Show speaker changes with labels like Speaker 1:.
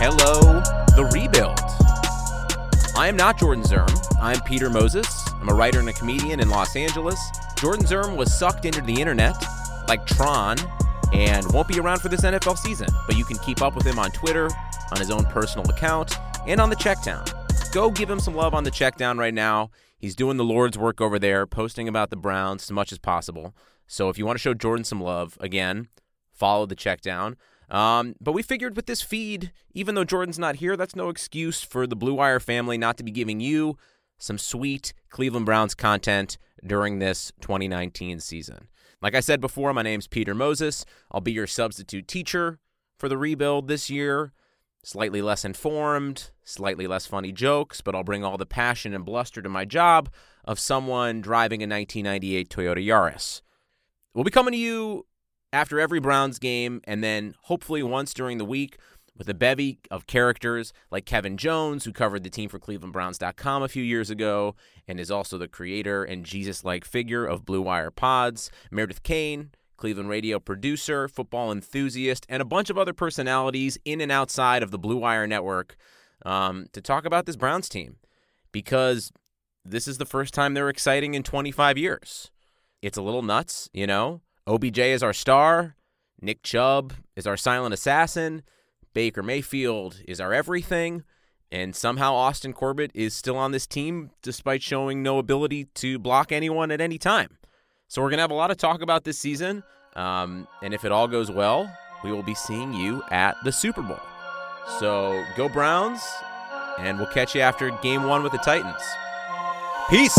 Speaker 1: Hello, the rebuild. I am not Jordan Zirm. I'm Peter Moses. I'm a writer and a comedian in Los Angeles. Jordan Zirm was sucked into the internet like Tron and won't be around for this NFL season, but you can keep up with him on Twitter, on his own personal account, and on the Checkdown. Go give him some love on the Checkdown right now. He's doing the Lord's work over there, posting about the Browns as much as possible. So if you want to show Jordan some love, again, follow the Checkdown. Um, but we figured with this feed, even though Jordan's not here, that's no excuse for the Blue Wire family not to be giving you some sweet Cleveland Browns content during this 2019 season. Like I said before, my name's Peter Moses. I'll be your substitute teacher for the rebuild this year. Slightly less informed, slightly less funny jokes, but I'll bring all the passion and bluster to my job of someone driving a 1998 Toyota Yaris. We'll be coming to you after every Browns game, and then hopefully once during the week with a bevy of characters like Kevin Jones, who covered the team for ClevelandBrowns.com a few years ago and is also the creator and Jesus like figure of Blue Wire Pods, Meredith Kane, Cleveland radio producer, football enthusiast, and a bunch of other personalities in and outside of the Blue Wire network um, to talk about this Browns team because this is the first time they're exciting in 25 years. It's a little nuts, you know? OBJ is our star. Nick Chubb is our silent assassin. Baker Mayfield is our everything. And somehow Austin Corbett is still on this team despite showing no ability to block anyone at any time. So we're going to have a lot of talk about this season. Um, and if it all goes well, we will be seeing you at the Super Bowl. So go Browns, and we'll catch you after game one with the Titans. Peace.